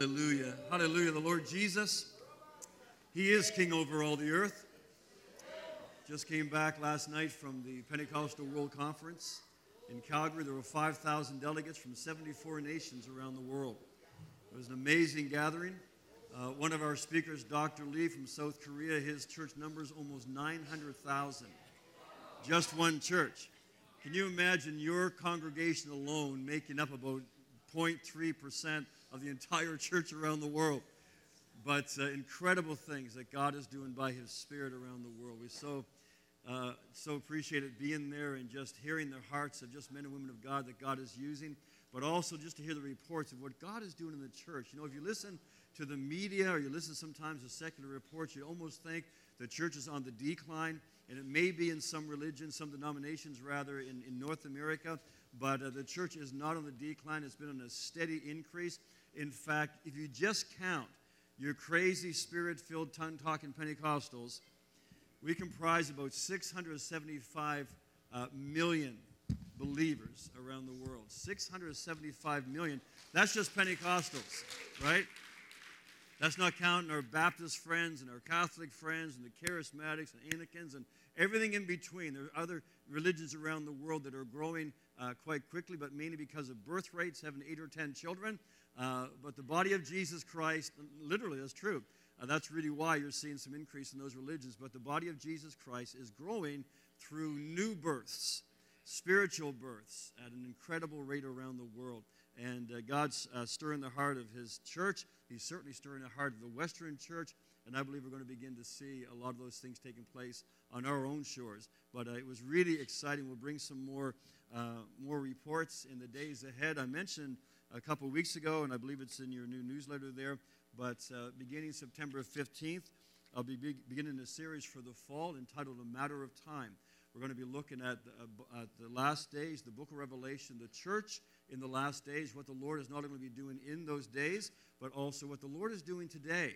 Hallelujah. Hallelujah. The Lord Jesus, He is King over all the earth. Just came back last night from the Pentecostal World Conference in Calgary. There were 5,000 delegates from 74 nations around the world. It was an amazing gathering. Uh, one of our speakers, Dr. Lee from South Korea, his church numbers almost 900,000. Just one church. Can you imagine your congregation alone making up about 0.3% of the entire church around the world. But uh, incredible things that God is doing by His Spirit around the world. We so uh, so appreciate it being there and just hearing the hearts of just men and women of God that God is using, but also just to hear the reports of what God is doing in the church. You know, if you listen to the media or you listen sometimes to secular reports, you almost think the church is on the decline, and it may be in some religions, some denominations rather, in, in North America, but uh, the church is not on the decline. It's been on a steady increase. In fact, if you just count your crazy, spirit filled, tongue talking Pentecostals, we comprise about 675 uh, million believers around the world. 675 million. That's just Pentecostals, right? That's not counting our Baptist friends and our Catholic friends and the Charismatics and Anglicans and everything in between. There are other religions around the world that are growing uh, quite quickly, but mainly because of birth rates, having eight or ten children. Uh, but the body of Jesus Christ, literally, that's true. Uh, that's really why you're seeing some increase in those religions. But the body of Jesus Christ is growing through new births, spiritual births, at an incredible rate around the world. And uh, God's uh, stirring the heart of His church. He's certainly stirring the heart of the Western church. And I believe we're going to begin to see a lot of those things taking place on our own shores. But uh, it was really exciting. We'll bring some more, more reports in the days ahead. I mentioned a couple weeks ago, and I believe it's in your new newsletter there. But uh, beginning September 15th, I'll be beginning a series for the fall entitled A Matter of Time. We're going to be looking at the, uh, at the last days, the book of Revelation, the church in the last days, what the Lord is not only going to be doing in those days, but also what the Lord is doing today.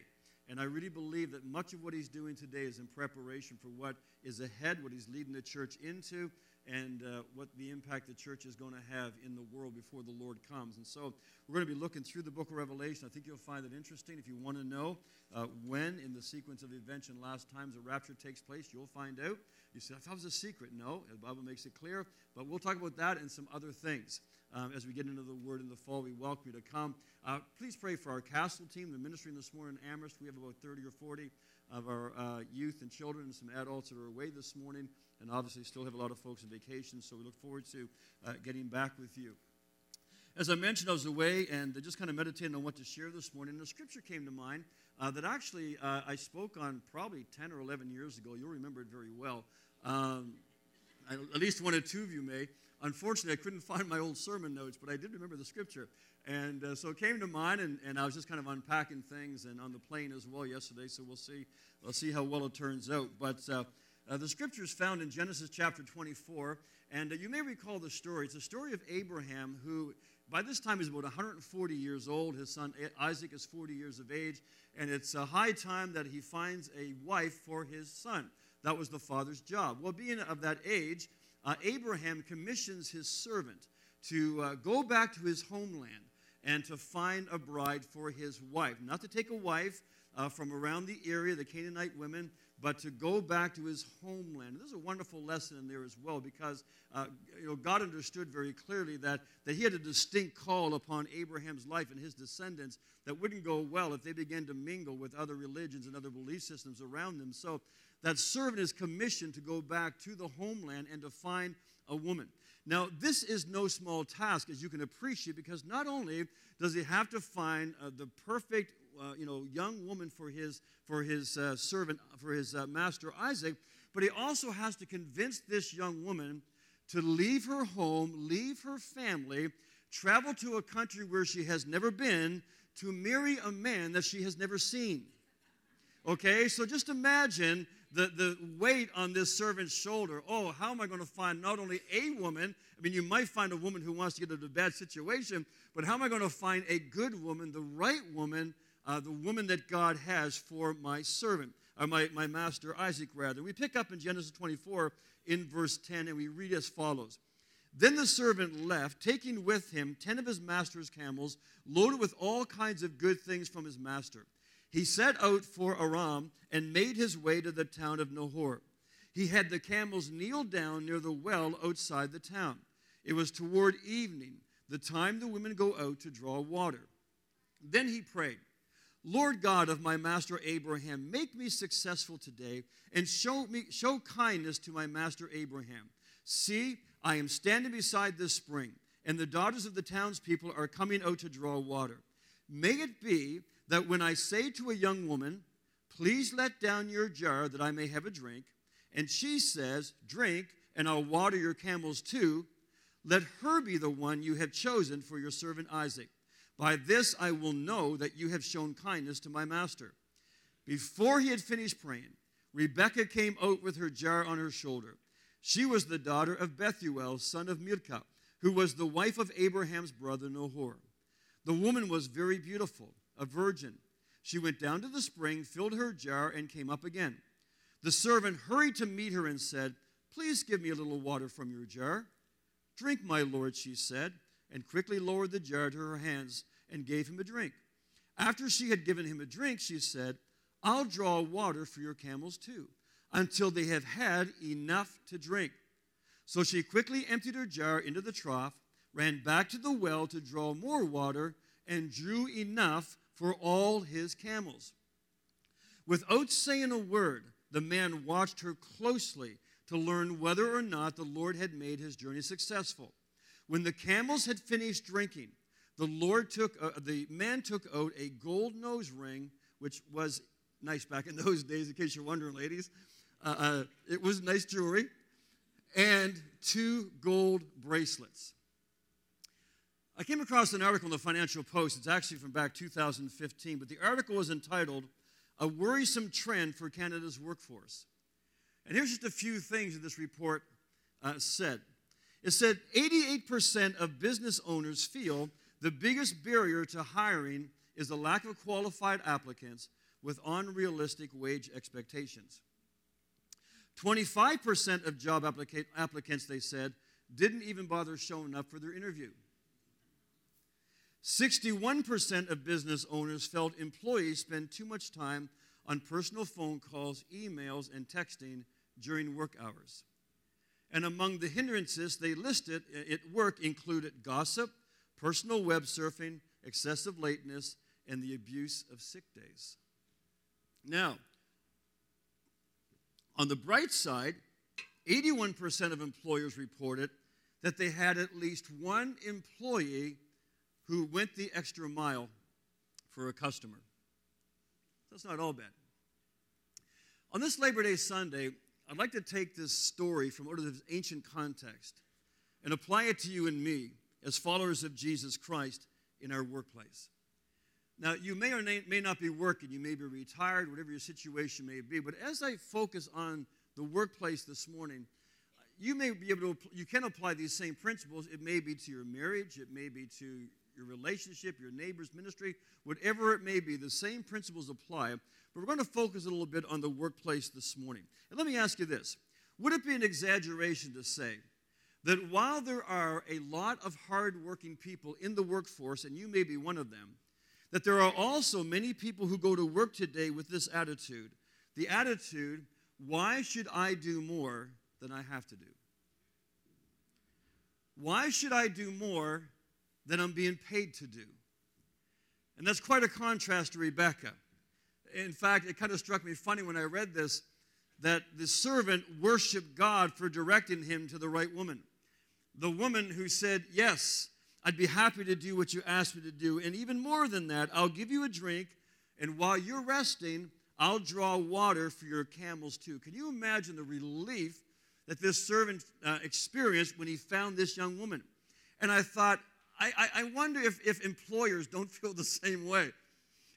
And I really believe that much of what he's doing today is in preparation for what is ahead, what he's leading the church into, and uh, what the impact the church is going to have in the world before the Lord comes. And so we're going to be looking through the book of Revelation. I think you'll find it interesting. If you want to know uh, when in the sequence of events and last times the rapture takes place, you'll find out. You say, it was a secret. No, the Bible makes it clear. But we'll talk about that and some other things. Um, as we get into the Word in the fall, we welcome you to come. Uh, please pray for our castle team. They're ministering this morning in Amherst. We have about 30 or 40 of our uh, youth and children and some adults that are away this morning and obviously still have a lot of folks on vacation, so we look forward to uh, getting back with you. As I mentioned, I was away and just kind of meditating on what to share this morning. The scripture came to mind uh, that actually uh, I spoke on probably 10 or 11 years ago. You'll remember it very well. Um, at least one or two of you may. Unfortunately, I couldn't find my old sermon notes, but I did remember the scripture. And uh, so it came to mind, and, and I was just kind of unpacking things and on the plane as well yesterday, so we'll see, we'll see how well it turns out. But uh, uh, the scripture is found in Genesis chapter 24, and uh, you may recall the story. It's a story of Abraham, who by this time is about 140 years old. His son Isaac is 40 years of age, and it's a high time that he finds a wife for his son. That was the father's job. Well, being of that age, uh, Abraham commissions his servant to uh, go back to his homeland and to find a bride for his wife. Not to take a wife uh, from around the area, the Canaanite women, but to go back to his homeland. There's a wonderful lesson in there as well because uh, you know, God understood very clearly that, that he had a distinct call upon Abraham's life and his descendants that wouldn't go well if they began to mingle with other religions and other belief systems around them. So that servant is commissioned to go back to the homeland and to find a woman. Now, this is no small task, as you can appreciate, because not only does he have to find uh, the perfect uh, you know, young woman for his, for his uh, servant, for his uh, master Isaac, but he also has to convince this young woman to leave her home, leave her family, travel to a country where she has never been to marry a man that she has never seen. Okay, so just imagine the, the weight on this servant's shoulder. Oh, how am I going to find not only a woman? I mean, you might find a woman who wants to get into a bad situation, but how am I going to find a good woman, the right woman, uh, the woman that God has for my servant, or my, my master Isaac, rather. We pick up in Genesis 24 in verse 10, and we read as follows Then the servant left, taking with him ten of his master's camels, loaded with all kinds of good things from his master. He set out for Aram and made his way to the town of Nahor. He had the camels kneel down near the well outside the town. It was toward evening, the time the women go out to draw water. Then he prayed, Lord God of my master Abraham, make me successful today and show me show kindness to my master Abraham. See, I am standing beside this spring, and the daughters of the townspeople are coming out to draw water. May it be that when I say to a young woman, Please let down your jar that I may have a drink, and she says, Drink, and I'll water your camels too, let her be the one you have chosen for your servant Isaac. By this I will know that you have shown kindness to my master. Before he had finished praying, Rebekah came out with her jar on her shoulder. She was the daughter of Bethuel, son of Milcah, who was the wife of Abraham's brother Nahor. The woman was very beautiful, a virgin. She went down to the spring, filled her jar, and came up again. The servant hurried to meet her and said, Please give me a little water from your jar. Drink, my lord, she said, and quickly lowered the jar to her hands and gave him a drink. After she had given him a drink, she said, I'll draw water for your camels too until they have had enough to drink. So she quickly emptied her jar into the trough, ran back to the well to draw more water, and drew enough for all his camels. Without saying a word, the man watched her closely to learn whether or not the Lord had made his journey successful. When the camels had finished drinking, the Lord took uh, the man took out a gold nose ring, which was nice back in those days, in case you're wondering, ladies. Uh, uh, it was nice jewelry, and two gold bracelets. I came across an article in the Financial Post. It's actually from back 2015, but the article was entitled A Worrisome Trend for Canada's Workforce. And here's just a few things that this report uh, said. It said 88% of business owners feel the biggest barrier to hiring is the lack of qualified applicants with unrealistic wage expectations. 25% of job applica- applicants, they said, didn't even bother showing up for their interview. 61% of business owners felt employees spend too much time on personal phone calls, emails, and texting during work hours. And among the hindrances they listed at work included gossip, personal web surfing, excessive lateness, and the abuse of sick days. Now, on the bright side, 81% of employers reported that they had at least one employee who went the extra mile for a customer. That's not all bad. On this Labor Day Sunday, I'd like to take this story from out of this ancient context and apply it to you and me as followers of Jesus Christ in our workplace. Now, you may or may not be working, you may be retired, whatever your situation may be, but as I focus on the workplace this morning, you may be able to, you can apply these same principles. It may be to your marriage, it may be to your relationship, your neighbor's ministry, whatever it may be, the same principles apply. But we're going to focus a little bit on the workplace this morning. And let me ask you this Would it be an exaggeration to say that while there are a lot of hardworking people in the workforce, and you may be one of them, that there are also many people who go to work today with this attitude the attitude, why should I do more than I have to do? Why should I do more than I'm being paid to do? And that's quite a contrast to Rebecca. In fact, it kind of struck me funny when I read this that the servant worshiped God for directing him to the right woman. The woman who said, Yes, I'd be happy to do what you asked me to do. And even more than that, I'll give you a drink, and while you're resting, I'll draw water for your camels too. Can you imagine the relief that this servant uh, experienced when he found this young woman? And I thought, I, I, I wonder if, if employers don't feel the same way.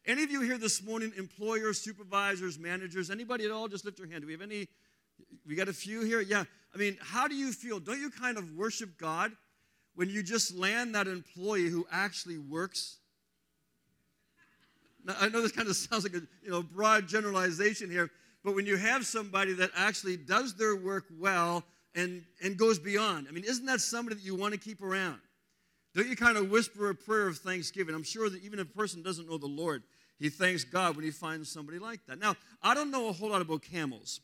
Any of you here this morning, employers, supervisors, managers, anybody at all, just lift your hand. Do we have any? We got a few here? Yeah. I mean, how do you feel? Don't you kind of worship God when you just land that employee who actually works? Now, I know this kind of sounds like a you know broad generalization here, but when you have somebody that actually does their work well and, and goes beyond. I mean, isn't that somebody that you want to keep around? Don't you kind of whisper a prayer of thanksgiving? I'm sure that even if a person doesn't know the Lord, he thanks God when he finds somebody like that. Now, I don't know a whole lot about camels.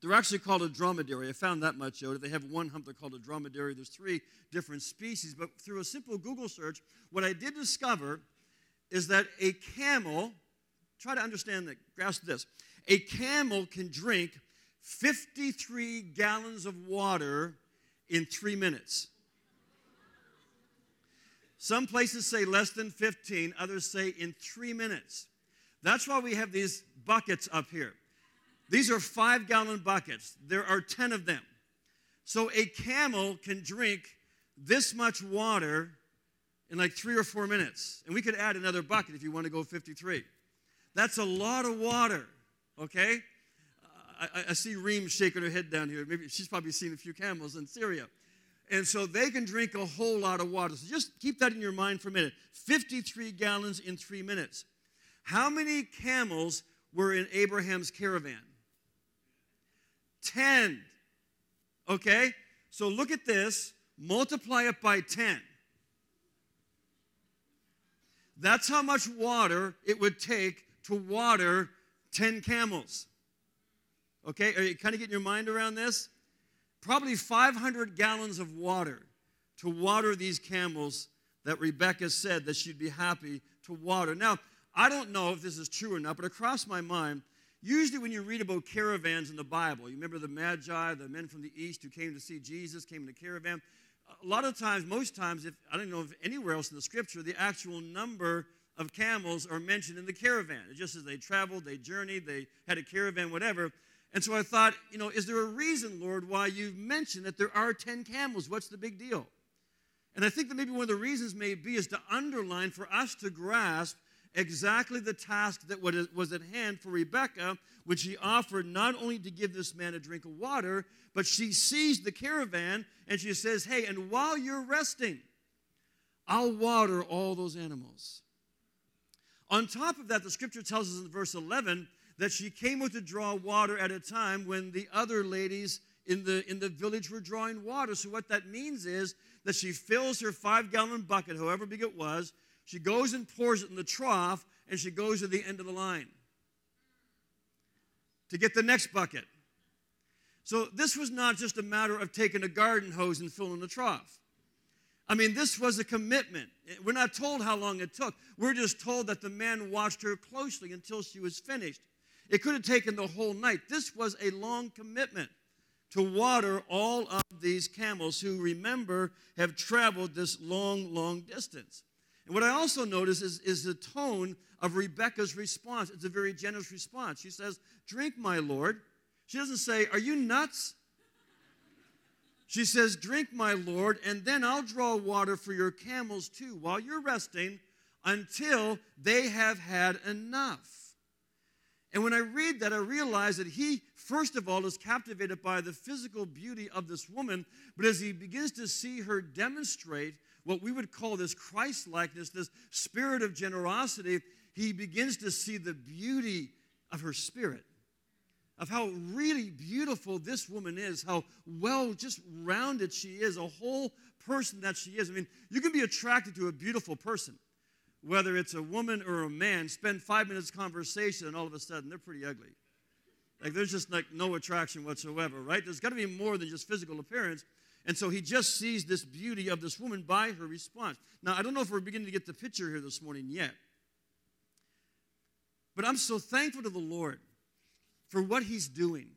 They're actually called a dromedary. I found that much out. They have one hump, they're called a dromedary. There's three different species. But through a simple Google search, what I did discover is that a camel, try to understand that, grasp this. A camel can drink 53 gallons of water in three minutes. Some places say less than 15, others say in three minutes. That's why we have these buckets up here. These are five gallon buckets. There are 10 of them. So a camel can drink this much water in like three or four minutes. And we could add another bucket if you want to go 53. That's a lot of water, okay? I, I see Reem shaking her head down here. Maybe she's probably seen a few camels in Syria. And so they can drink a whole lot of water. So just keep that in your mind for a minute 53 gallons in three minutes. How many camels were in Abraham's caravan? 10. Okay? So look at this, multiply it by 10. That's how much water it would take to water 10 camels. Okay? Are you kind of getting your mind around this? Probably 500 gallons of water to water these camels that Rebecca said that she'd be happy to water. Now, I don't know if this is true or not, but across my mind, Usually, when you read about caravans in the Bible, you remember the Magi, the men from the east who came to see Jesus, came in a caravan. A lot of times, most times, if I don't know if anywhere else in the scripture, the actual number of camels are mentioned in the caravan. It's just as they traveled, they journeyed, they had a caravan, whatever. And so I thought, you know, is there a reason, Lord, why you've mentioned that there are 10 camels? What's the big deal? And I think that maybe one of the reasons may be is to underline for us to grasp exactly the task that was at hand for Rebekah, which she offered not only to give this man a drink of water, but she sees the caravan and she says, Hey, and while you're resting, I'll water all those animals. On top of that, the scripture tells us in verse 11 that she came with to draw water at a time when the other ladies in the, in the village were drawing water. So, what that means is that she fills her five gallon bucket, however big it was, she goes and pours it in the trough, and she goes to the end of the line to get the next bucket. So this was not just a matter of taking a garden hose and filling the trough. I mean, this was a commitment. We're not told how long it took. We're just told that the man watched her closely until she was finished. It could have taken the whole night. This was a long commitment to water all of these camels who, remember, have traveled this long, long distance. And what I also notice is, is the tone of Rebecca's response. It's a very generous response. She says, Drink, my Lord. She doesn't say, Are you nuts? She says, Drink, my Lord, and then I'll draw water for your camels too while you're resting until they have had enough. And when I read that, I realize that he, first of all, is captivated by the physical beauty of this woman, but as he begins to see her demonstrate what we would call this Christ likeness, this spirit of generosity, he begins to see the beauty of her spirit, of how really beautiful this woman is, how well just rounded she is, a whole person that she is. I mean, you can be attracted to a beautiful person, whether it's a woman or a man, spend five minutes conversation, and all of a sudden they're pretty ugly. Like there's just like no attraction whatsoever, right? There's got to be more than just physical appearance. And so he just sees this beauty of this woman by her response. Now, I don't know if we're beginning to get the picture here this morning yet. But I'm so thankful to the Lord for what he's doing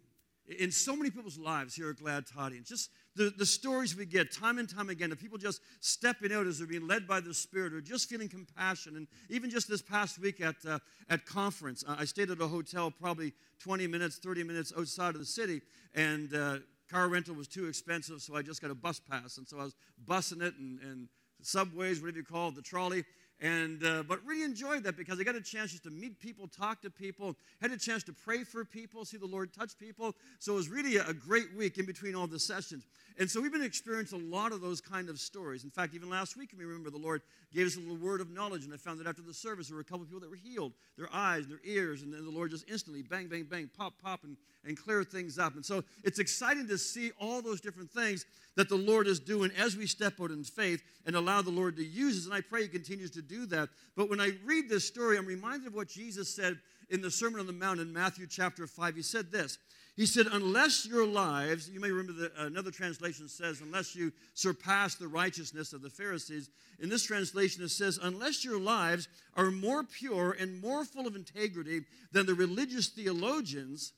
in so many people's lives here at Glad Tidings. Just the, the stories we get time and time again of people just stepping out as they're being led by the Spirit or just feeling compassion. And even just this past week at, uh, at conference, I stayed at a hotel probably 20 minutes, 30 minutes outside of the city. And uh, car rental was too expensive, so I just got a bus pass. And so I was bussing it and, and subways, whatever you call it, the trolley. And, uh, but really enjoyed that because I got a chance just to meet people, talk to people, had a chance to pray for people, see the Lord touch people. So it was really a, great week in between all the sessions. And so we've been experiencing a lot of those kind of stories. In fact, even last week, we remember the Lord gave us a little word of knowledge, and I found that after the service, there were a couple of people that were healed, their eyes, and their ears, and then the Lord just instantly, bang, bang, bang, pop, pop, and, and clear things up. And so it's exciting to see all those different things that the Lord is doing as we step out in faith and allow the Lord to use us. And I pray He continues to that. But when I read this story, I'm reminded of what Jesus said in the Sermon on the Mount in Matthew chapter 5. He said this He said, Unless your lives, you may remember that another translation says, unless you surpass the righteousness of the Pharisees. In this translation, it says, Unless your lives are more pure and more full of integrity than the religious theologians,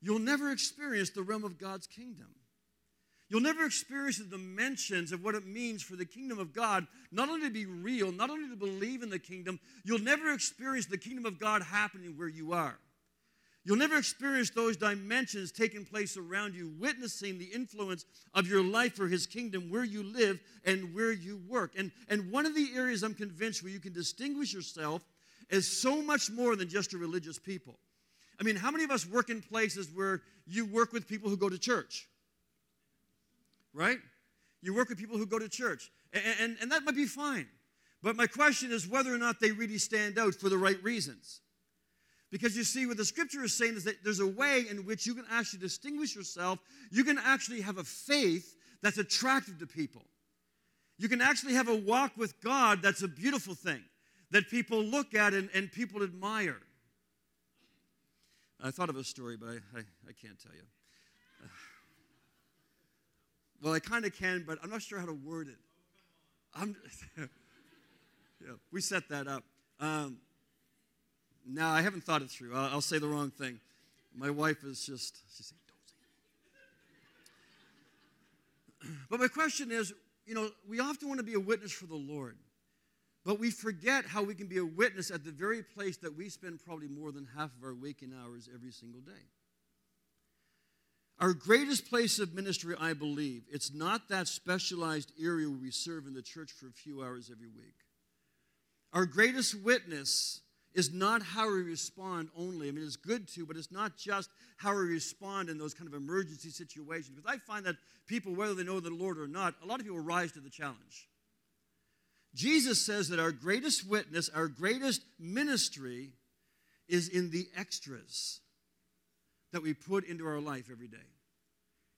you'll never experience the realm of God's kingdom. You'll never experience the dimensions of what it means for the kingdom of God not only to be real, not only to believe in the kingdom, you'll never experience the kingdom of God happening where you are. You'll never experience those dimensions taking place around you, witnessing the influence of your life for His kingdom where you live and where you work. And, and one of the areas I'm convinced where you can distinguish yourself is so much more than just a religious people. I mean, how many of us work in places where you work with people who go to church? Right? You work with people who go to church, and, and, and that might be fine. But my question is whether or not they really stand out for the right reasons. Because you see, what the scripture is saying is that there's a way in which you can actually distinguish yourself. You can actually have a faith that's attractive to people. You can actually have a walk with God that's a beautiful thing that people look at and, and people admire. I thought of a story, but I, I, I can't tell you. Well, I kind of can, but I'm not sure how to word it. I'm, yeah, we set that up. Um, no, I haven't thought it through. I'll, I'll, say the wrong thing. My wife is just, she's saying, don't say. But my question is, you know, we often want to be a witness for the Lord, but we forget how we can be a witness at the very place that we spend probably more than half of our waking hours every single day. Our greatest place of ministry, I believe, it's not that specialized area where we serve in the church for a few hours every week. Our greatest witness is not how we respond only. I mean, it's good to, but it's not just how we respond in those kind of emergency situations. Because I find that people, whether they know the Lord or not, a lot of people rise to the challenge. Jesus says that our greatest witness, our greatest ministry, is in the extras that we put into our life every day.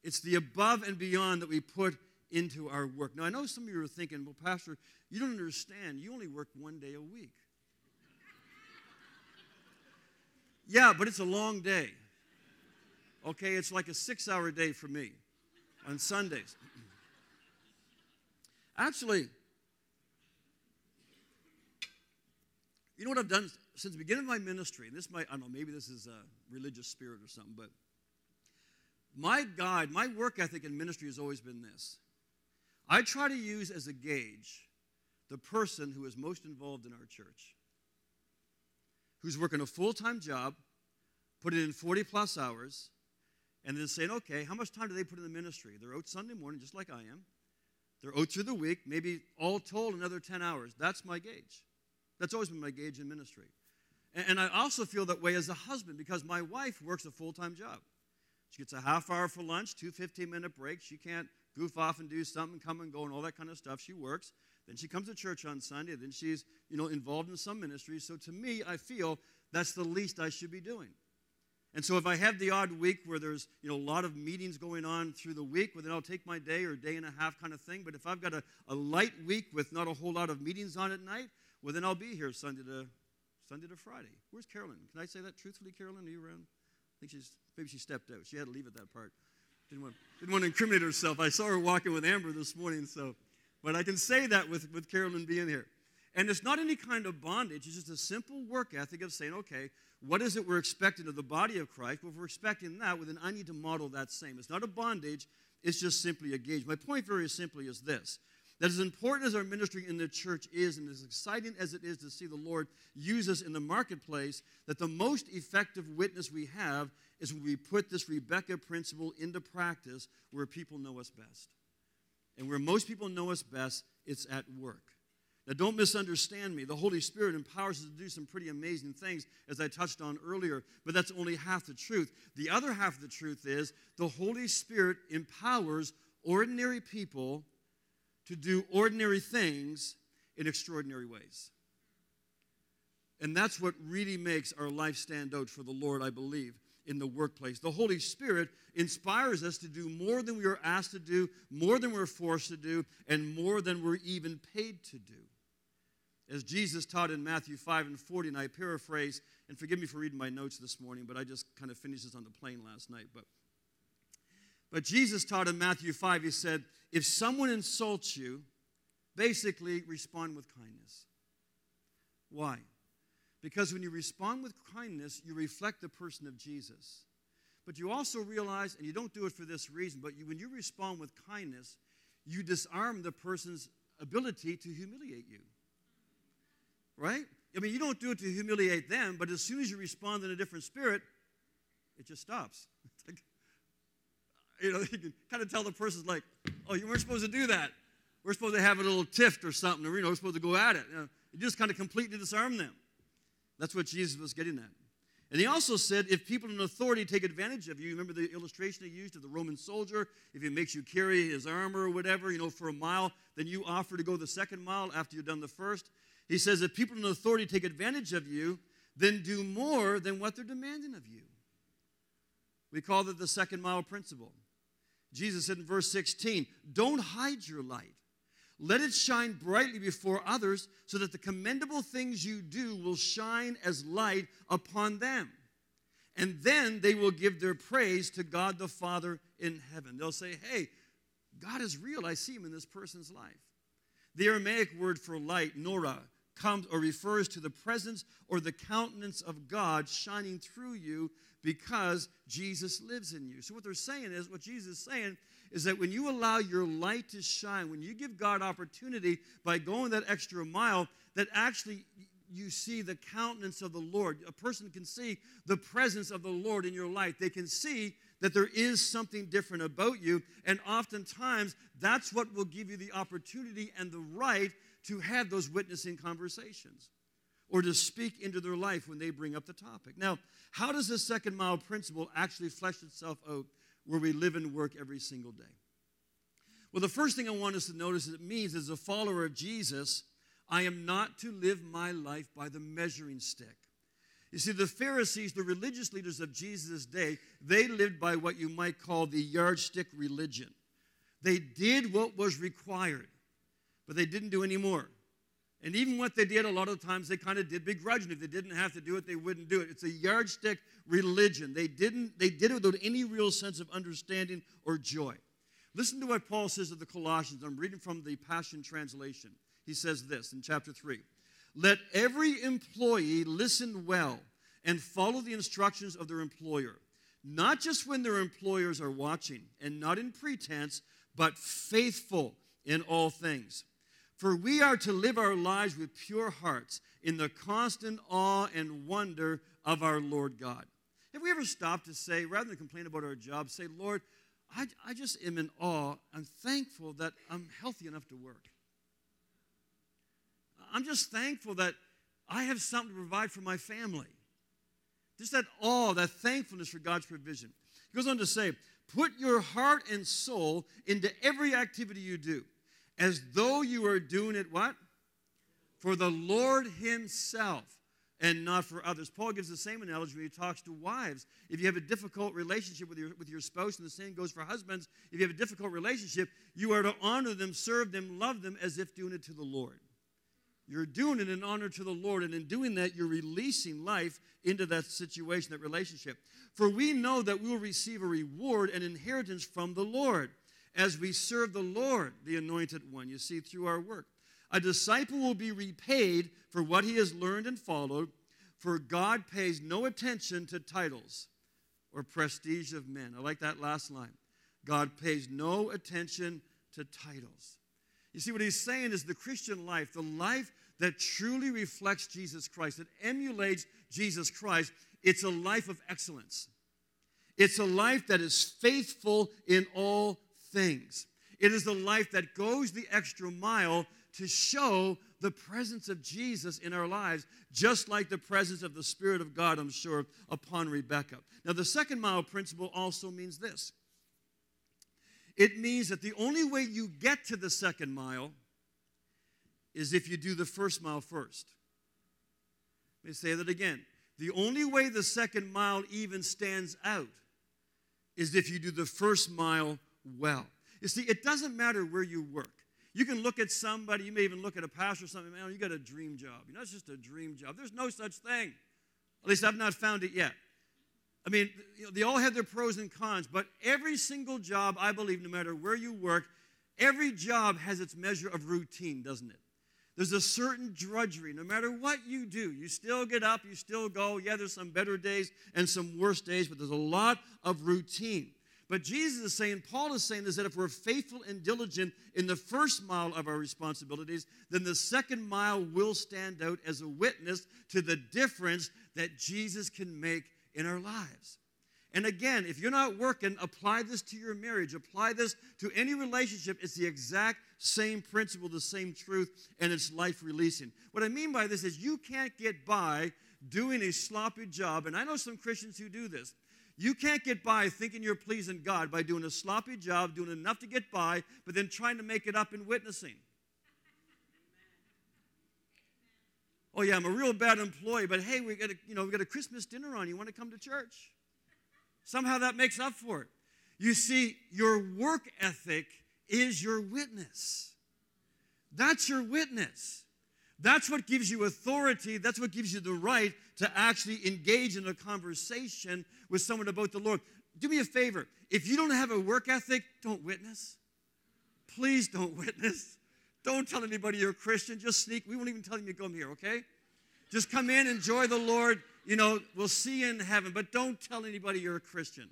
It's the above and beyond that we put into our work. Now, I know some of you are thinking, well, Pastor, you don't understand. You only work one day a week. yeah, but it's a long day. Okay, it's like a six hour day for me on Sundays. Actually, you know what I've done since the beginning of my ministry, and this might, I don't know, maybe this is a religious spirit or something, but my guide, my work ethic in ministry has always been this. I try to use as a gauge the person who is most involved in our church, who's working a full time job, put it in 40 plus hours, and then saying, okay, how much time do they put in the ministry? They're out Sunday morning, just like I am. They're out through the week, maybe all told another 10 hours. That's my gauge. That's always been my gauge in ministry. And I also feel that way as a husband because my wife works a full time job. She gets a half hour for lunch, two 15 minute breaks. She can't goof off and do something, come and go, and all that kind of stuff. She works. Then she comes to church on Sunday. Then she's, you know, involved in some ministry. So to me, I feel that's the least I should be doing. And so if I have the odd week where there's, you know, a lot of meetings going on through the week, well, then I'll take my day or day and a half kind of thing. But if I've got a, a light week with not a whole lot of meetings on at night, well, then I'll be here Sunday to Sunday to Friday. Where's Carolyn? Can I say that truthfully, Carolyn? Are you around? Think she's maybe she stepped out. She had to leave at that part. Didn't want, didn't want to incriminate herself. I saw her walking with Amber this morning, so but I can say that with, with Carolyn being here. And it's not any kind of bondage, it's just a simple work ethic of saying, okay, what is it we're expecting of the body of Christ? Well, if we're expecting that, well, then I need to model that same. It's not a bondage, it's just simply a gauge. My point very simply is this that as important as our ministry in the church is, and as exciting as it is to see the Lord use us in the marketplace, that the most effective witness we have is when we put this Rebecca principle into practice where people know us best. And where most people know us best, it's at work. Now, don't misunderstand me. The Holy Spirit empowers us to do some pretty amazing things, as I touched on earlier, but that's only half the truth. The other half of the truth is the Holy Spirit empowers ordinary people to do ordinary things in extraordinary ways. And that's what really makes our life stand out for the Lord, I believe, in the workplace. The Holy Spirit inspires us to do more than we are asked to do, more than we're forced to do, and more than we're even paid to do. As Jesus taught in Matthew 5 and 40, and I paraphrase, and forgive me for reading my notes this morning, but I just kind of finished this on the plane last night. But, but Jesus taught in Matthew 5, he said, If someone insults you, basically respond with kindness. Why? Because when you respond with kindness, you reflect the person of Jesus. But you also realize, and you don't do it for this reason, but you, when you respond with kindness, you disarm the person's ability to humiliate you. Right? I mean, you don't do it to humiliate them, but as soon as you respond in a different spirit, it just stops. You know, you can kind of tell the person's like, oh, you weren't supposed to do that. We're supposed to have a little tiff or something, or, you know, we're supposed to go at it. You, know, you just kind of completely disarm them. That's what Jesus was getting at. And he also said, if people in authority take advantage of you, remember the illustration he used of the Roman soldier? If he makes you carry his armor or whatever, you know, for a mile, then you offer to go the second mile after you've done the first. He says, if people in authority take advantage of you, then do more than what they're demanding of you. We call that the second mile principle. Jesus said in verse 16, don't hide your light. Let it shine brightly before others so that the commendable things you do will shine as light upon them. And then they will give their praise to God the Father in heaven. They'll say, Hey, God is real. I see him in this person's life. The Aramaic word for light, nora, comes or refers to the presence or the countenance of God shining through you because Jesus lives in you. So, what they're saying is, what Jesus is saying is that when you allow your light to shine, when you give God opportunity by going that extra mile, that actually you see the countenance of the Lord. A person can see the presence of the Lord in your life. They can see that there is something different about you. And oftentimes, that's what will give you the opportunity and the right to have those witnessing conversations or to speak into their life when they bring up the topic. Now, how does this second mile principle actually flesh itself out where we live and work every single day? Well, the first thing I want us to notice is it means as a follower of Jesus, I am not to live my life by the measuring stick. You see, the Pharisees, the religious leaders of Jesus' day, they lived by what you might call the yardstick religion. They did what was required, but they didn't do any more. And even what they did, a lot of times they kind of did begrudgingly. If they didn't have to do it, they wouldn't do it. It's a yardstick religion. They didn't, they did it without any real sense of understanding or joy. Listen to what Paul says to the Colossians. I'm reading from the Passion Translation. He says this in chapter 3 Let every employee listen well and follow the instructions of their employer, not just when their employers are watching, and not in pretense, but faithful in all things. For we are to live our lives with pure hearts in the constant awe and wonder of our Lord God. Have we ever stopped to say, rather than complain about our job, say, Lord, I, I just am in awe. I'm thankful that I'm healthy enough to work. I'm just thankful that I have something to provide for my family. Just that awe, that thankfulness for God's provision. He goes on to say, put your heart and soul into every activity you do as though you are doing it what? For the Lord Himself and not for others. Paul gives the same analogy when he talks to wives. If you have a difficult relationship with your, with your spouse, and the same goes for husbands, if you have a difficult relationship, you are to honor them, serve them, love them as if doing it to the Lord. You're doing it in honor to the Lord, and in doing that, you're releasing life into that situation, that relationship. For we know that we will receive a reward and inheritance from the Lord as we serve the Lord, the anointed one, you see, through our work. A disciple will be repaid for what he has learned and followed, for God pays no attention to titles or prestige of men. I like that last line. God pays no attention to titles. You see, what he's saying is the Christian life, the life that truly reflects Jesus Christ, that emulates Jesus Christ, it's a life of excellence. It's a life that is faithful in all things. It is the life that goes the extra mile to show the presence of Jesus in our lives, just like the presence of the Spirit of God, I'm sure, upon Rebecca. Now, the second mile principle also means this it means that the only way you get to the second mile is if you do the first mile first. Let me say that again. The only way the second mile even stands out is if you do the first mile well. You see, it doesn't matter where you work. You can look at somebody, you may even look at a pastor or something, man, you got a dream job. You know, it's just a dream job. There's no such thing. At least I've not found it yet. I mean, you know, they all have their pros and cons, but every single job, I believe, no matter where you work, every job has its measure of routine, doesn't it? There's a certain drudgery. No matter what you do, you still get up, you still go. Yeah, there's some better days and some worse days, but there's a lot of routine. But Jesus is saying, Paul is saying is that if we're faithful and diligent in the first mile of our responsibilities, then the second mile will stand out as a witness to the difference that Jesus can make in our lives. And again, if you're not working, apply this to your marriage, apply this to any relationship. It's the exact same principle, the same truth, and it's life releasing. What I mean by this is you can't get by doing a sloppy job, and I know some Christians who do this. You can't get by thinking you're pleasing God by doing a sloppy job, doing enough to get by, but then trying to make it up in witnessing. Oh yeah, I'm a real bad employee, but hey, we got a, you know, we got a Christmas dinner on. You want to come to church? Somehow that makes up for it. You see, your work ethic is your witness. That's your witness. That's what gives you authority. That's what gives you the right to actually engage in a conversation with someone about the Lord. Do me a favor. If you don't have a work ethic, don't witness. Please don't witness. Don't tell anybody you're a Christian. Just sneak. We won't even tell you to come here, okay? Just come in, enjoy the Lord. You know, we'll see you in heaven, but don't tell anybody you're a Christian.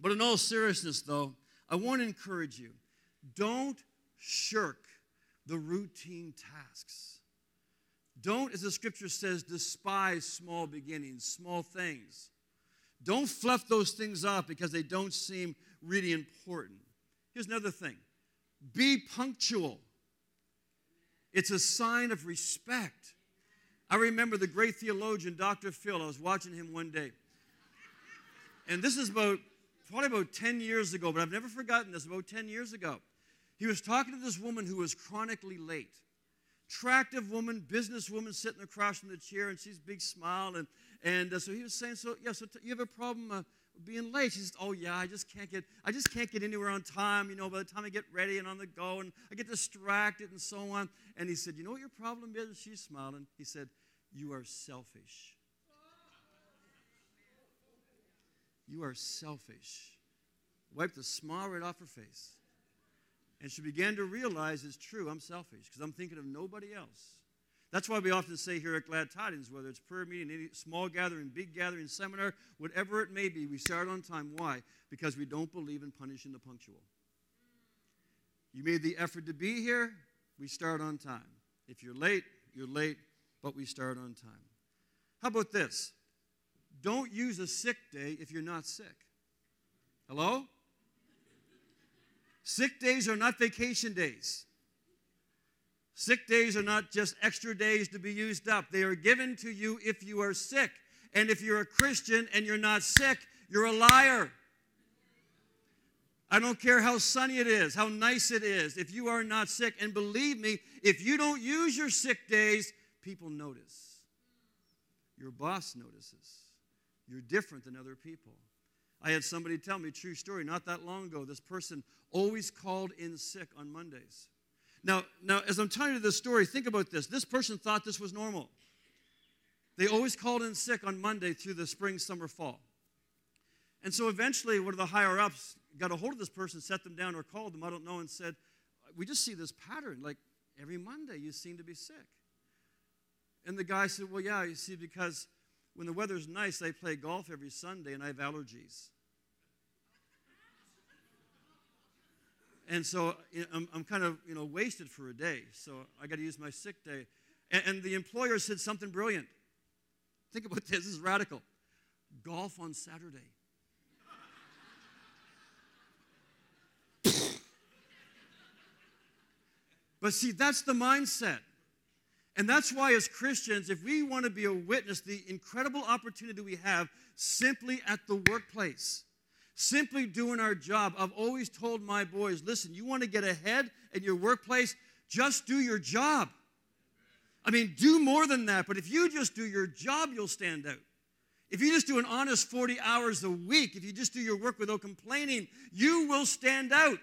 But in all seriousness, though, I want to encourage you don't shirk the routine tasks. Don't, as the scripture says, despise small beginnings, small things. Don't fluff those things up because they don't seem really important. Here's another thing be punctual, it's a sign of respect. I remember the great theologian, Dr. Phil. I was watching him one day. And this is about, probably about 10 years ago, but I've never forgotten this, about 10 years ago. He was talking to this woman who was chronically late. Attractive woman, businesswoman sitting across from the chair, and she's big smile. And, and uh, so he was saying, So, yeah, so t- you have a problem uh, being late? She says, Oh, yeah, I just can't get, I just can't get anywhere on time, you know, by the time I get ready and on the go, and I get distracted and so on. And he said, You know what your problem is? And she's smiling. He said, You are selfish. You are selfish. Wiped the smile right off her face. And she began to realize it's true, I'm selfish because I'm thinking of nobody else. That's why we often say here at Glad Tidings, whether it's prayer meeting, any small gathering, big gathering, seminar, whatever it may be, we start on time. Why? Because we don't believe in punishing the punctual. You made the effort to be here, we start on time. If you're late, you're late, but we start on time. How about this? Don't use a sick day if you're not sick. Hello? Sick days are not vacation days. Sick days are not just extra days to be used up. They are given to you if you are sick. And if you're a Christian and you're not sick, you're a liar. I don't care how sunny it is, how nice it is, if you are not sick. And believe me, if you don't use your sick days, people notice. Your boss notices. You're different than other people. I had somebody tell me, a true story, not that long ago. This person always called in sick on Mondays. Now, now, as I'm telling you this story, think about this. This person thought this was normal. They always called in sick on Monday through the spring, summer, fall. And so eventually, one of the higher ups got a hold of this person, set them down, or called them, I don't know, and said, We just see this pattern. Like every Monday, you seem to be sick. And the guy said, Well, yeah, you see, because when the weather's nice, I play golf every Sunday and I have allergies. and so I'm, I'm, kind of you know wasted for a day so i got to use my sick day and, and, the employer said something brilliant think about this this is radical golf on saturday But see, that's the mindset. And that's why, as Christians, if we want to be a witness, the incredible opportunity we have simply at the workplace, simply doing our job. I've always told my boys listen, you want to get ahead in your workplace, just do your job. I mean, do more than that, but if you just do your job, you'll stand out. If you just do an honest 40 hours a week, if you just do your work without complaining, you will stand out.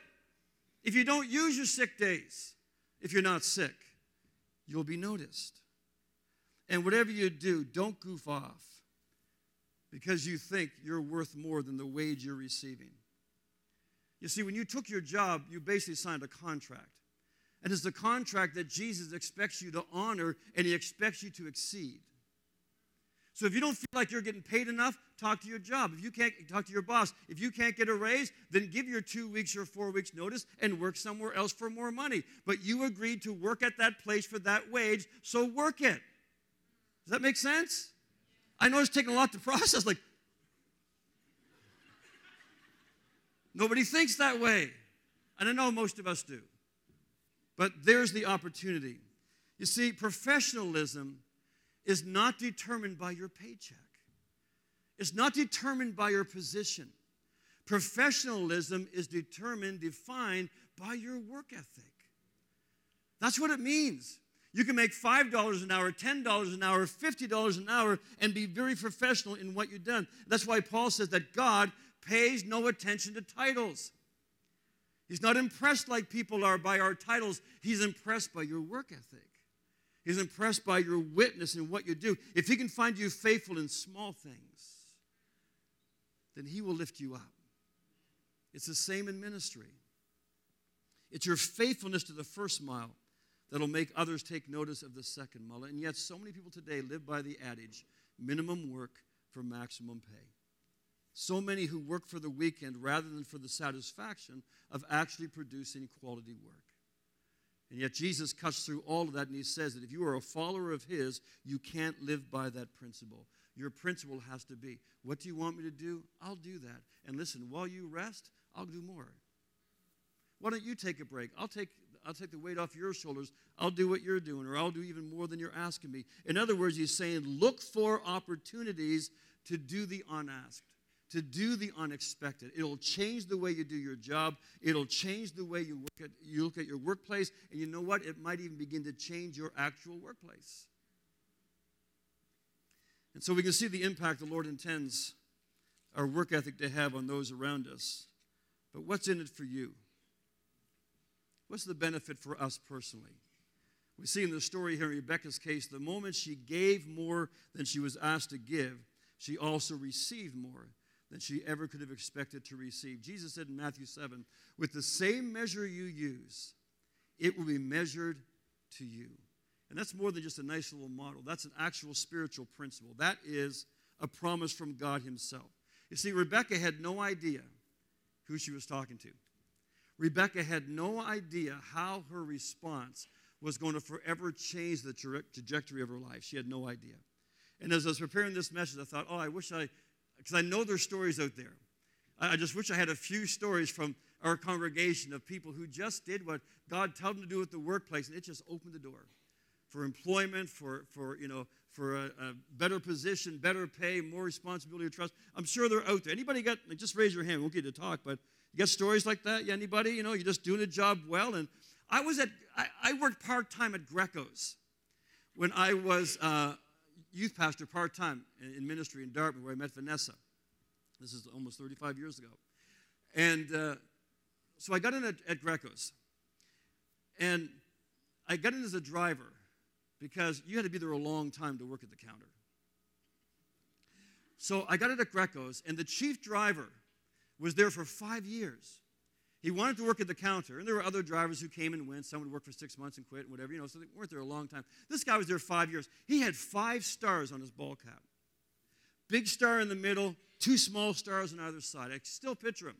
If you don't use your sick days, if you're not sick, you'll be noticed. And whatever you do, don't goof off because you think you're worth more than the wage you're receiving. You see, when you took your job, you basically signed a contract. And it's the contract that Jesus expects you to honor and he expects you to exceed. So if you don't feel like you're getting paid enough, talk to your job. If you can't talk to your boss, if you can't get a raise, then give your two weeks or four weeks notice and work somewhere else for more money. But you agreed to work at that place for that wage, so work it. Does that make sense? I know it's taking a lot to process. Like, nobody thinks that way. And I know most of us do. But there's the opportunity. You see, professionalism is not determined by your paycheck, it's not determined by your position. Professionalism is determined, defined by your work ethic. That's what it means. You can make $5 an hour, $10 an hour, $50 an hour, and be very professional in what you've done. That's why Paul says that God pays no attention to titles. He's not impressed like people are by our titles, He's impressed by your work ethic. He's impressed by your witness and what you do. If he can find you faithful in small things, then he will lift you up. It's the same in ministry. It's your faithfulness to the first mile that'll make others take notice of the second mile. And yet, so many people today live by the adage minimum work for maximum pay. So many who work for the weekend rather than for the satisfaction of actually producing quality work. And yet Jesus cuts through all of that and he says that if you are a follower of his, you can't live by that principle. Your principle has to be, what do you want me to do? I'll do that. And listen, while you rest, I'll do more. Why don't you take a break? I'll take I'll take the weight off your shoulders. I'll do what you're doing, or I'll do even more than you're asking me. In other words, he's saying, look for opportunities to do the unasked to do the unexpected. It'll change the way you do your job. It'll change the way you look at, you look at your workplace. And you know what? It might even begin to change your actual workplace. And so we can see the impact the Lord intends our work ethic to have on those around us. But what's in it for you? What's the benefit for us personally? We see in the story here in Rebecca's case, the moment she gave more than she was asked to give, she also received more than she ever could have expected to receive. Jesus said in Matthew 7 with the same measure you use, it will be measured to you. And that's more than just a nice little model, that's an actual spiritual principle. That is a promise from God Himself. You see, Rebecca had no idea who she was talking to. Rebecca had no idea how her response was going to forever change the trajectory of her life. She had no idea. And as I was preparing this message, I thought, oh, I wish I because I know there's stories out there. I just wish I had a few stories from our congregation of people who just did what God told them to do at the workplace, and it just opened the door for employment, for, for you know, for a, a better position, better pay, more responsibility or trust. I'm sure they're out there. Anybody got? Just raise your hand. We won't get to talk, but you got stories like that? Yeah, anybody? You know, you're just doing a job well. And I was at, I, I worked part time at Greco's when I was uh, youth pastor part time in, in ministry in Dartmouth, where I met Vanessa. This is almost 35 years ago. And uh, so I got in at, at Greco's. And I got in as a driver because you had to be there a long time to work at the counter. So I got in at Greco's, and the chief driver was there for five years. He wanted to work at the counter, and there were other drivers who came and went. Some would work for six months and quit and whatever, you know, so they weren't there a long time. This guy was there five years. He had five stars on his ball cap. Big star in the middle, two small stars on either side. I still picture him.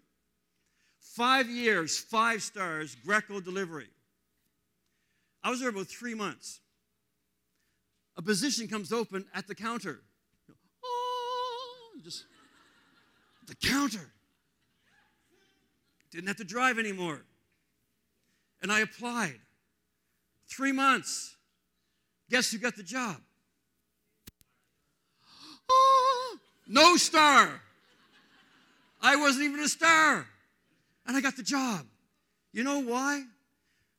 Five years, five stars, Greco delivery. I was there about three months. A position comes open at the counter. Oh, just the counter. Didn't have to drive anymore. And I applied. Three months. Guess who got the job? Oh, no star. I wasn't even a star. And I got the job. You know why?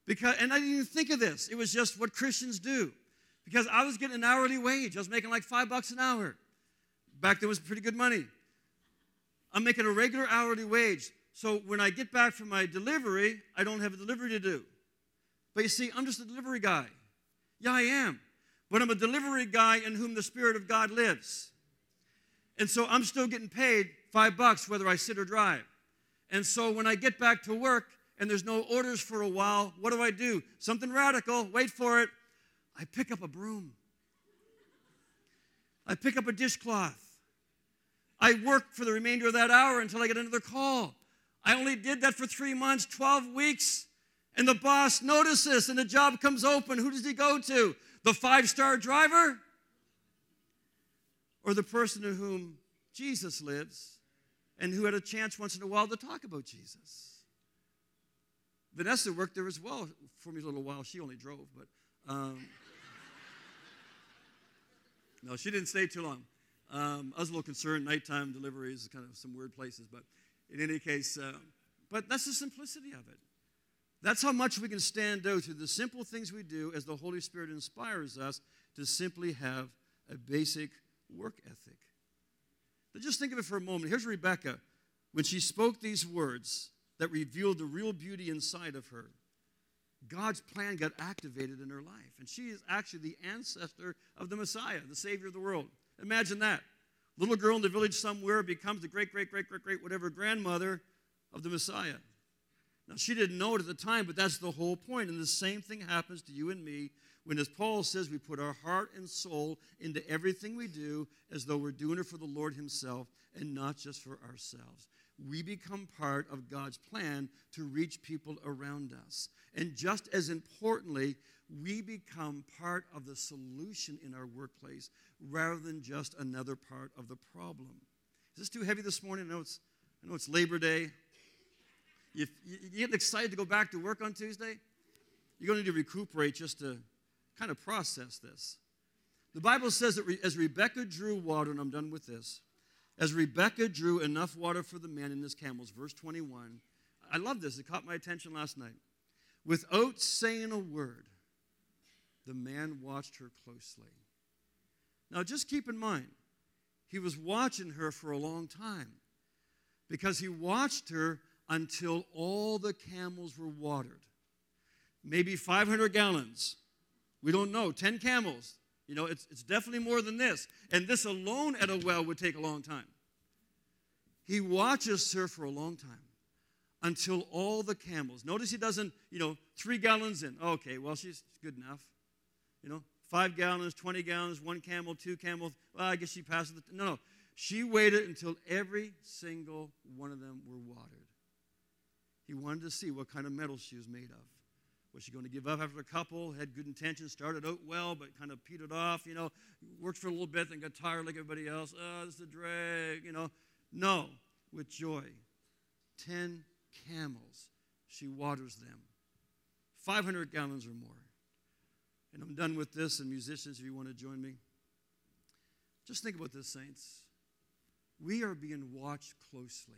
Because, and I didn't even think of this. It was just what Christians do. Because I was getting an hourly wage. I was making like five bucks an hour. Back then was pretty good money. I'm making a regular hourly wage. So when I get back from my delivery, I don't have a delivery to do. But you see, I'm just a delivery guy. Yeah, I am. But I'm a delivery guy in whom the Spirit of God lives. And so I'm still getting paid five bucks whether I sit or drive. And so when I get back to work and there's no orders for a while, what do I do? Something radical, wait for it. I pick up a broom. I pick up a dishcloth. I work for the remainder of that hour until I get another call. I only did that for three months, 12 weeks. And the boss notices and the job comes open. Who does he go to? The five star driver? Or the person to whom Jesus lives and who had a chance once in a while to talk about Jesus? Vanessa worked there as well for me a little while. She only drove, but um, no, she didn't stay too long. Um, I was a little concerned. Nighttime deliveries, kind of some weird places, but in any case, uh, but that's the simplicity of it. That's how much we can stand out through the simple things we do as the Holy Spirit inspires us to simply have a basic work ethic. But just think of it for a moment. Here's Rebecca when she spoke these words that revealed the real beauty inside of her. God's plan got activated in her life. And she is actually the ancestor of the Messiah, the Savior of the world. Imagine that. Little girl in the village somewhere becomes the great, great, great, great, great, whatever grandmother of the Messiah. Now, she didn't know it at the time, but that's the whole point. And the same thing happens to you and me when, as Paul says, we put our heart and soul into everything we do as though we're doing it for the Lord Himself and not just for ourselves. We become part of God's plan to reach people around us. And just as importantly, we become part of the solution in our workplace rather than just another part of the problem. Is this too heavy this morning? I know it's, I know it's Labor Day. You, you, getting excited to go back to work on Tuesday? You're going to need to recuperate just to kind of process this. The Bible says that as Rebecca drew water, and I'm done with this, as Rebecca drew enough water for the man and his camels, verse 21, I love this. It caught my attention last night. Without saying a word, the man watched her closely. Now, just keep in mind, he was watching her for a long time because he watched her until all the camels were watered. Maybe 500 gallons. We don't know. 10 camels. You know, it's, it's definitely more than this. And this alone at a well would take a long time. He watches her for a long time until all the camels. Notice he doesn't, you know, three gallons in. Okay, well, she's good enough. You know, five gallons, 20 gallons, one camel, two camels. Well, I guess she passes the. No, no. She waited until every single one of them were watered. He wanted to see what kind of mettle she was made of. Was she going to give up after a couple? Had good intentions, started out well, but kind of petered off, you know, worked for a little bit, then got tired like everybody else. Oh, this is a drag, you know. No, with joy. Ten camels, she waters them. 500 gallons or more. And I'm done with this, and musicians, if you want to join me. Just think about this, saints. We are being watched closely.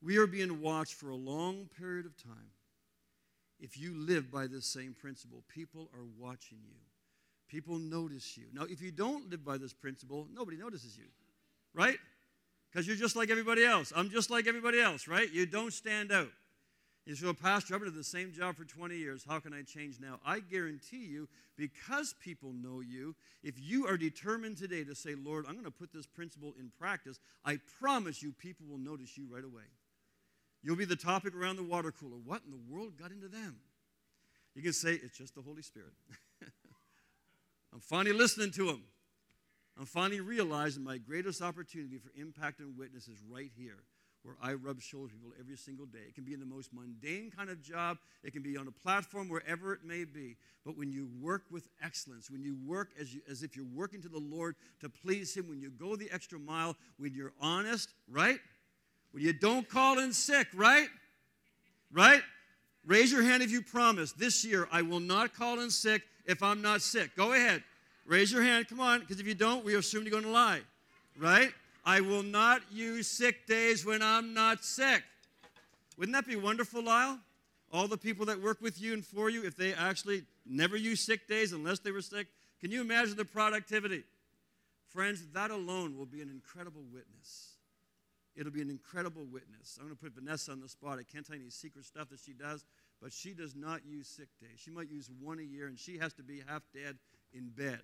We are being watched for a long period of time if you live by this same principle, people are watching you. People notice you. Now, if you don't live by this principle, nobody notices you, right? Because you're just like everybody else. I'm just like everybody else, right? You don't stand out. You say, well, Pastor, I've been doing the same job for 20 years. How can I change now? I guarantee you, because people know you, if you are determined today to say, Lord, I'm going to put this principle in practice, I promise you, people will notice you right away. You'll be the topic around the water cooler. What in the world got into them? You can say, it's just the Holy Spirit. I'm finally listening to him. I'm finally realizing my greatest opportunity for impact and witness is right here, where I rub shoulders with people every single day. It can be in the most mundane kind of job, it can be on a platform, wherever it may be. But when you work with excellence, when you work as, you, as if you're working to the Lord to please Him, when you go the extra mile, when you're honest, right? When you don't call in sick, right? Right? Raise your hand if you promise this year I will not call in sick if I'm not sick. Go ahead. Raise your hand. Come on, because if you don't, we assume you're going to lie. Right? I will not use sick days when I'm not sick. Wouldn't that be wonderful, Lyle? All the people that work with you and for you, if they actually never use sick days unless they were sick, can you imagine the productivity? Friends, that alone will be an incredible witness. It'll be an incredible witness. I'm going to put Vanessa on the spot. I can't tell you any secret stuff that she does, but she does not use sick days. She might use one a year, and she has to be half dead in bed.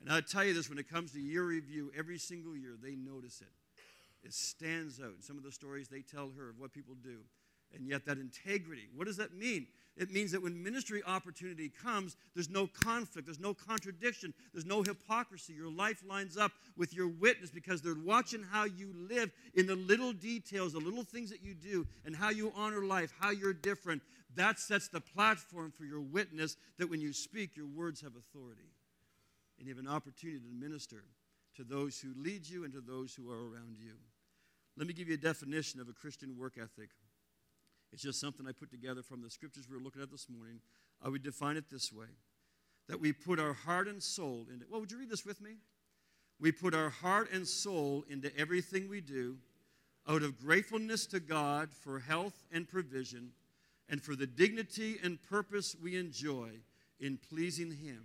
And I'll tell you this when it comes to year review, every single year they notice it. It stands out. In some of the stories they tell her of what people do. And yet, that integrity, what does that mean? It means that when ministry opportunity comes, there's no conflict, there's no contradiction, there's no hypocrisy. Your life lines up with your witness because they're watching how you live in the little details, the little things that you do, and how you honor life, how you're different. That sets the platform for your witness that when you speak, your words have authority. And you have an opportunity to minister to those who lead you and to those who are around you. Let me give you a definition of a Christian work ethic. It's just something I put together from the scriptures we were looking at this morning. I would define it this way that we put our heart and soul into. Well, would you read this with me? We put our heart and soul into everything we do out of gratefulness to God for health and provision and for the dignity and purpose we enjoy in pleasing Him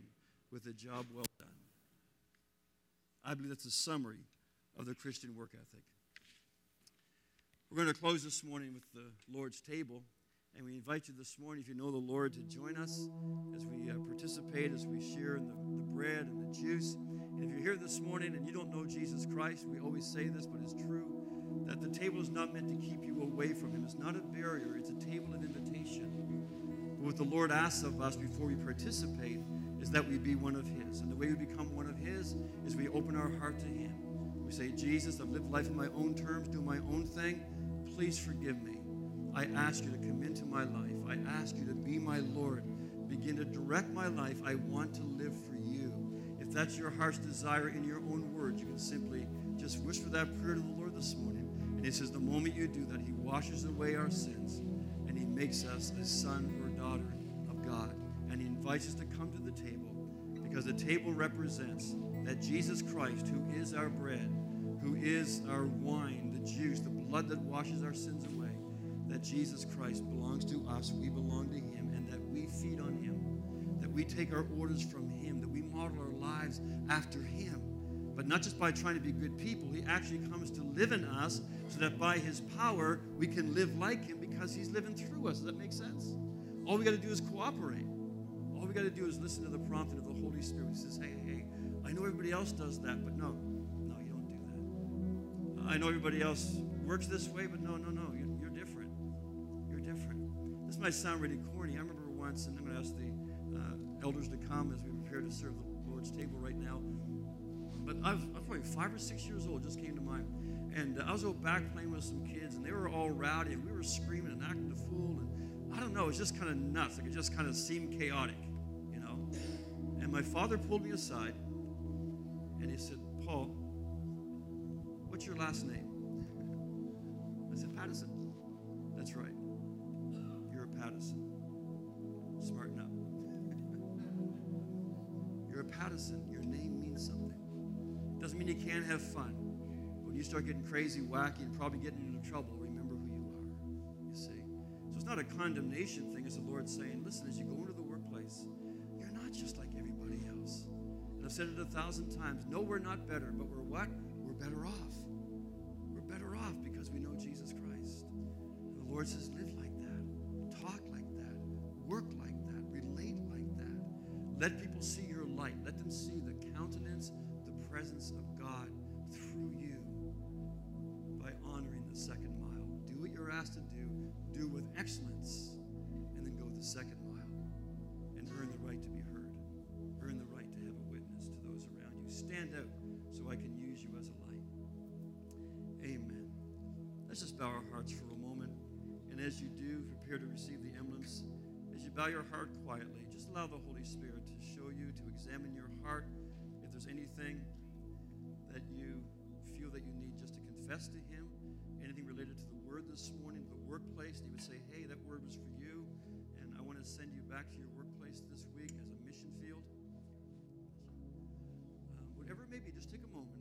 with a job well. I believe that's a summary of the Christian work ethic. We're going to close this morning with the Lord's table. And we invite you this morning, if you know the Lord, to join us as we uh, participate, as we share in the, the bread and the juice. And if you're here this morning and you don't know Jesus Christ, we always say this, but it's true that the table is not meant to keep you away from Him. It's not a barrier, it's a table of invitation. But what the Lord asks of us before we participate is that we be one of His. And the way we become one of His is we open our heart to Him. We say, Jesus, I've lived life on my own terms, do my own thing please forgive me. I ask you to come into my life. I ask you to be my Lord. Begin to direct my life. I want to live for you. If that's your heart's desire in your own words, you can simply just whisper that prayer to the Lord this morning. And He says, the moment you do that, He washes away our sins and He makes us a son or daughter invites us to come to the table because the table represents that Jesus Christ, who is our bread, who is our wine, the juice, the blood that washes our sins away, that Jesus Christ belongs to us, we belong to Him, and that we feed on Him, that we take our orders from Him, that we model our lives after Him. But not just by trying to be good people, He actually comes to live in us so that by His power we can live like Him because He's living through us. Does that make sense? All we got to do is cooperate. We got to do is listen to the prompting of the Holy Spirit. He says, hey, hey, I know everybody else does that, but no, no, you don't do that. I know everybody else works this way, but no, no, no. You're, you're different. You're different. This might sound really corny. I remember once, and I'm going to ask the uh, elders to come as we prepare to serve the Lord's table right now. But I was, I was probably five or six years old, just came to mind. And uh, I was out back playing with some kids, and they were all rowdy, and we were screaming and acting a fool. And I don't know, it was just kind of nuts. Like it just kind of seemed chaotic. And my father pulled me aside, and he said, Paul, what's your last name? I said, Pattison. That's right. You're a Pattison. Smarten up. You're a Pattison. Your name means something. Doesn't mean you can't have fun. When you start getting crazy, wacky, and probably getting into trouble, remember who you are. You see? So it's not a condemnation thing, as the Lord's saying, listen, as you go into the I've said it a thousand times. No, we're not better, but we're what? We're better off. We're better off because we know Jesus Christ. And the Lord says, live like that, talk like that, work like that, relate like that. Let people see your light. Let them see the countenance, the presence of God through you by honoring the second out so I can use you as a light. Amen. Let's just bow our hearts for a moment. And as you do, prepare to receive the emblems. As you bow your heart quietly, just allow the Holy Spirit to show you, to examine your heart. If there's anything that you feel that you need just to confess to Him, anything related to the word this morning, the workplace, and He would say, hey, that word was for you. And I want to send you back to your workplace this week whatever it may be, just take a moment.